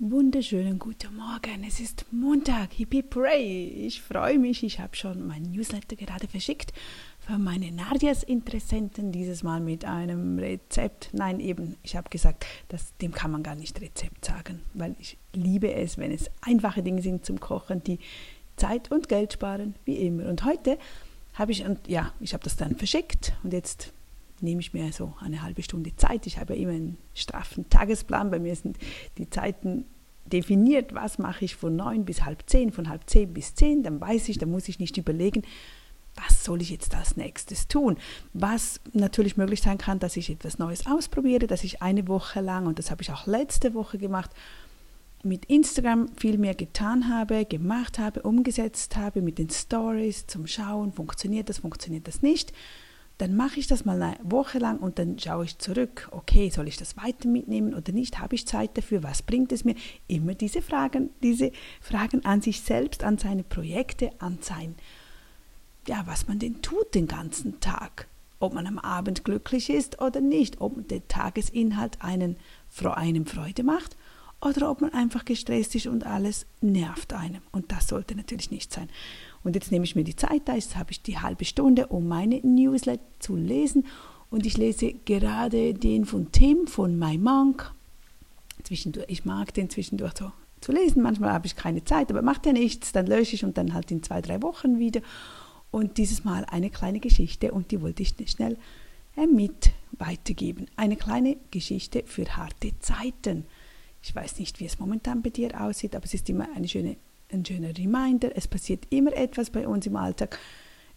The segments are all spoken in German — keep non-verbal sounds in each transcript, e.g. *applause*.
Wunderschönen guten Morgen. Es ist Montag. Hippie Pray. Ich freue mich. Ich habe schon mein Newsletter gerade verschickt für meine Nardias-Interessenten. Dieses Mal mit einem Rezept. Nein, eben, ich habe gesagt, dass, dem kann man gar nicht Rezept sagen, weil ich liebe es, wenn es einfache Dinge sind zum Kochen, die Zeit und Geld sparen, wie immer. Und heute habe ich, und ja, ich habe das dann verschickt und jetzt nehme ich mir so eine halbe Stunde Zeit. Ich habe ja immer einen straffen Tagesplan. Bei mir sind die Zeiten definiert, was mache ich von neun bis halb zehn, von halb zehn bis zehn. Dann weiß ich, dann muss ich nicht überlegen, was soll ich jetzt als nächstes tun? Was natürlich möglich sein kann, dass ich etwas Neues ausprobiere, dass ich eine Woche lang, und das habe ich auch letzte Woche gemacht, mit Instagram viel mehr getan habe, gemacht habe, umgesetzt habe, mit den Stories zum Schauen, funktioniert das, funktioniert das nicht dann mache ich das mal eine Woche lang und dann schaue ich zurück, okay, soll ich das weiter mitnehmen oder nicht? Habe ich Zeit dafür? Was bringt es mir? Immer diese Fragen, diese Fragen an sich selbst, an seine Projekte, an sein, ja, was man denn tut den ganzen Tag. Ob man am Abend glücklich ist oder nicht, ob der Tagesinhalt einen, einem Freude macht oder ob man einfach gestresst ist und alles nervt einem. Und das sollte natürlich nicht sein. Und jetzt nehme ich mir die Zeit, da ist, habe ich die halbe Stunde, um meine Newsletter zu lesen. Und ich lese gerade den von Tim, von My Monk. Zwischendurch, ich mag den zwischendurch so zu lesen. Manchmal habe ich keine Zeit, aber macht ja nichts. Dann lösche ich und dann halt in zwei, drei Wochen wieder. Und dieses Mal eine kleine Geschichte und die wollte ich schnell äh, mit weitergeben. Eine kleine Geschichte für harte Zeiten. Ich weiß nicht, wie es momentan bei dir aussieht, aber es ist immer eine schöne ein schöner Reminder. Es passiert immer etwas bei uns im Alltag.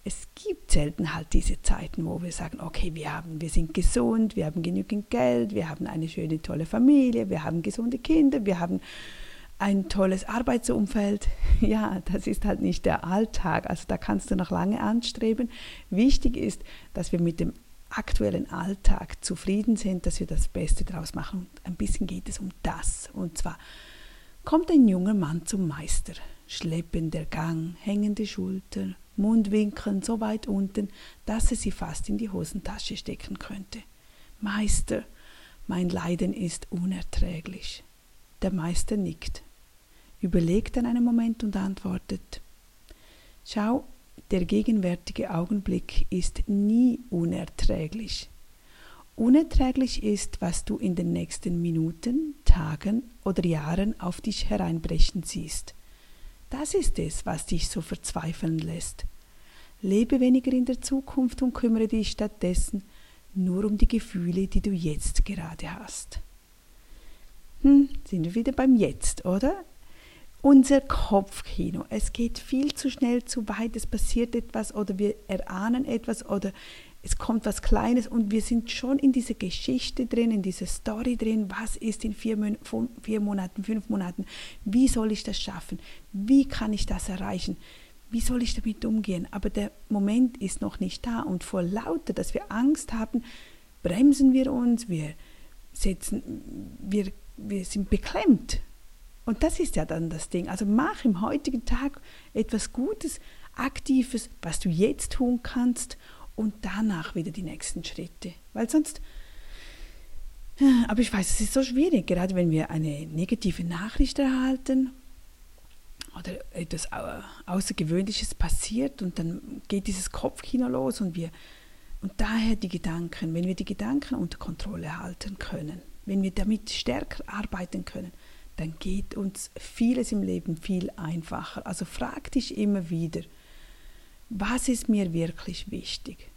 Es gibt selten halt diese Zeiten, wo wir sagen, okay, wir haben, wir sind gesund, wir haben genügend Geld, wir haben eine schöne, tolle Familie, wir haben gesunde Kinder, wir haben ein tolles Arbeitsumfeld. *laughs* Ja, das ist halt nicht der Alltag. Also da kannst du noch lange anstreben. Wichtig ist, dass wir mit dem aktuellen Alltag zufrieden sind, dass wir das Beste daraus machen. ein bisschen geht es um das. Und zwar kommt ein junger Mann zum Meister. Schleppender Gang, hängende Schulter, Mundwinkeln so weit unten, dass er sie fast in die Hosentasche stecken könnte. Meister, mein Leiden ist unerträglich. Der Meister nickt, überlegt dann einen Moment und antwortet Schau, der gegenwärtige Augenblick ist nie unerträglich. Unerträglich ist, was du in den nächsten Minuten, Tagen oder Jahren auf dich hereinbrechen siehst. Das ist es, was dich so verzweifeln lässt. Lebe weniger in der Zukunft und kümmere dich stattdessen nur um die Gefühle, die du jetzt gerade hast. Hm, sind wir wieder beim Jetzt, oder? Unser Kopfkino. Es geht viel zu schnell, zu weit, es passiert etwas oder wir erahnen etwas oder es kommt was Kleines und wir sind schon in dieser Geschichte drin, in dieser Story drin. Was ist in vier, vier Monaten, fünf Monaten? Wie soll ich das schaffen? Wie kann ich das erreichen? Wie soll ich damit umgehen? Aber der Moment ist noch nicht da und vor lauter, dass wir Angst haben, bremsen wir uns, wir, setzen, wir, wir sind beklemmt. Und das ist ja dann das Ding. Also mach im heutigen Tag etwas Gutes, Aktives, was du jetzt tun kannst und danach wieder die nächsten Schritte. Weil sonst, aber ich weiß, es ist so schwierig, gerade wenn wir eine negative Nachricht erhalten oder etwas Außergewöhnliches passiert und dann geht dieses Kopfkino los und wir, und daher die Gedanken, wenn wir die Gedanken unter Kontrolle halten können, wenn wir damit stärker arbeiten können, dann geht uns vieles im Leben viel einfacher. Also frag dich immer wieder, was ist mir wirklich wichtig?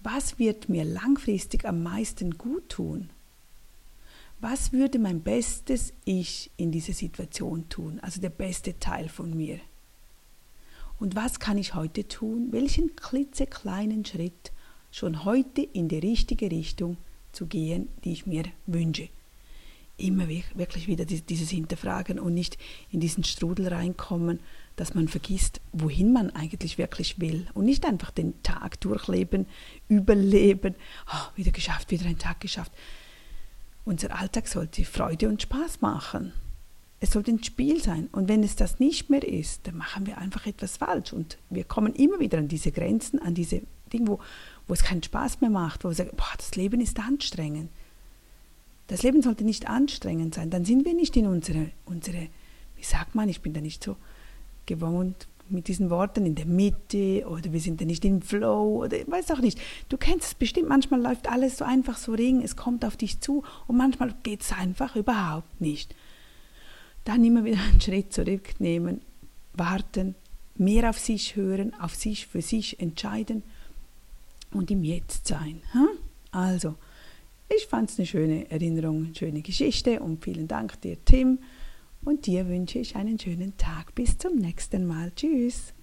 Was wird mir langfristig am meisten gut tun? Was würde mein bestes Ich in dieser Situation tun, also der beste Teil von mir? Und was kann ich heute tun? Welchen klitzekleinen Schritt schon heute in die richtige Richtung zu gehen, die ich mir wünsche? Immer wirklich wieder dieses Hinterfragen und nicht in diesen Strudel reinkommen dass man vergisst, wohin man eigentlich wirklich will und nicht einfach den Tag durchleben, überleben, oh, wieder geschafft, wieder ein Tag geschafft. Unser Alltag sollte Freude und Spaß machen. Es sollte ein Spiel sein. Und wenn es das nicht mehr ist, dann machen wir einfach etwas falsch. Und wir kommen immer wieder an diese Grenzen, an diese Dinge, wo, wo es keinen Spaß mehr macht, wo wir sagen, boah, das Leben ist anstrengend. Das Leben sollte nicht anstrengend sein. Dann sind wir nicht in unsere, unsere wie sagt man, ich bin da nicht so gewohnt mit diesen Worten in der Mitte oder wir sind da nicht im Flow oder ich weiß auch nicht. Du kennst es bestimmt, manchmal läuft alles so einfach so ring, es kommt auf dich zu und manchmal geht es einfach überhaupt nicht. Dann immer wieder einen Schritt zurücknehmen, warten, mehr auf sich hören, auf sich für sich entscheiden und im Jetzt sein. Also, ich fand es eine schöne Erinnerung, eine schöne Geschichte und vielen Dank dir, Tim. Und dir wünsche ich einen schönen Tag. Bis zum nächsten Mal. Tschüss.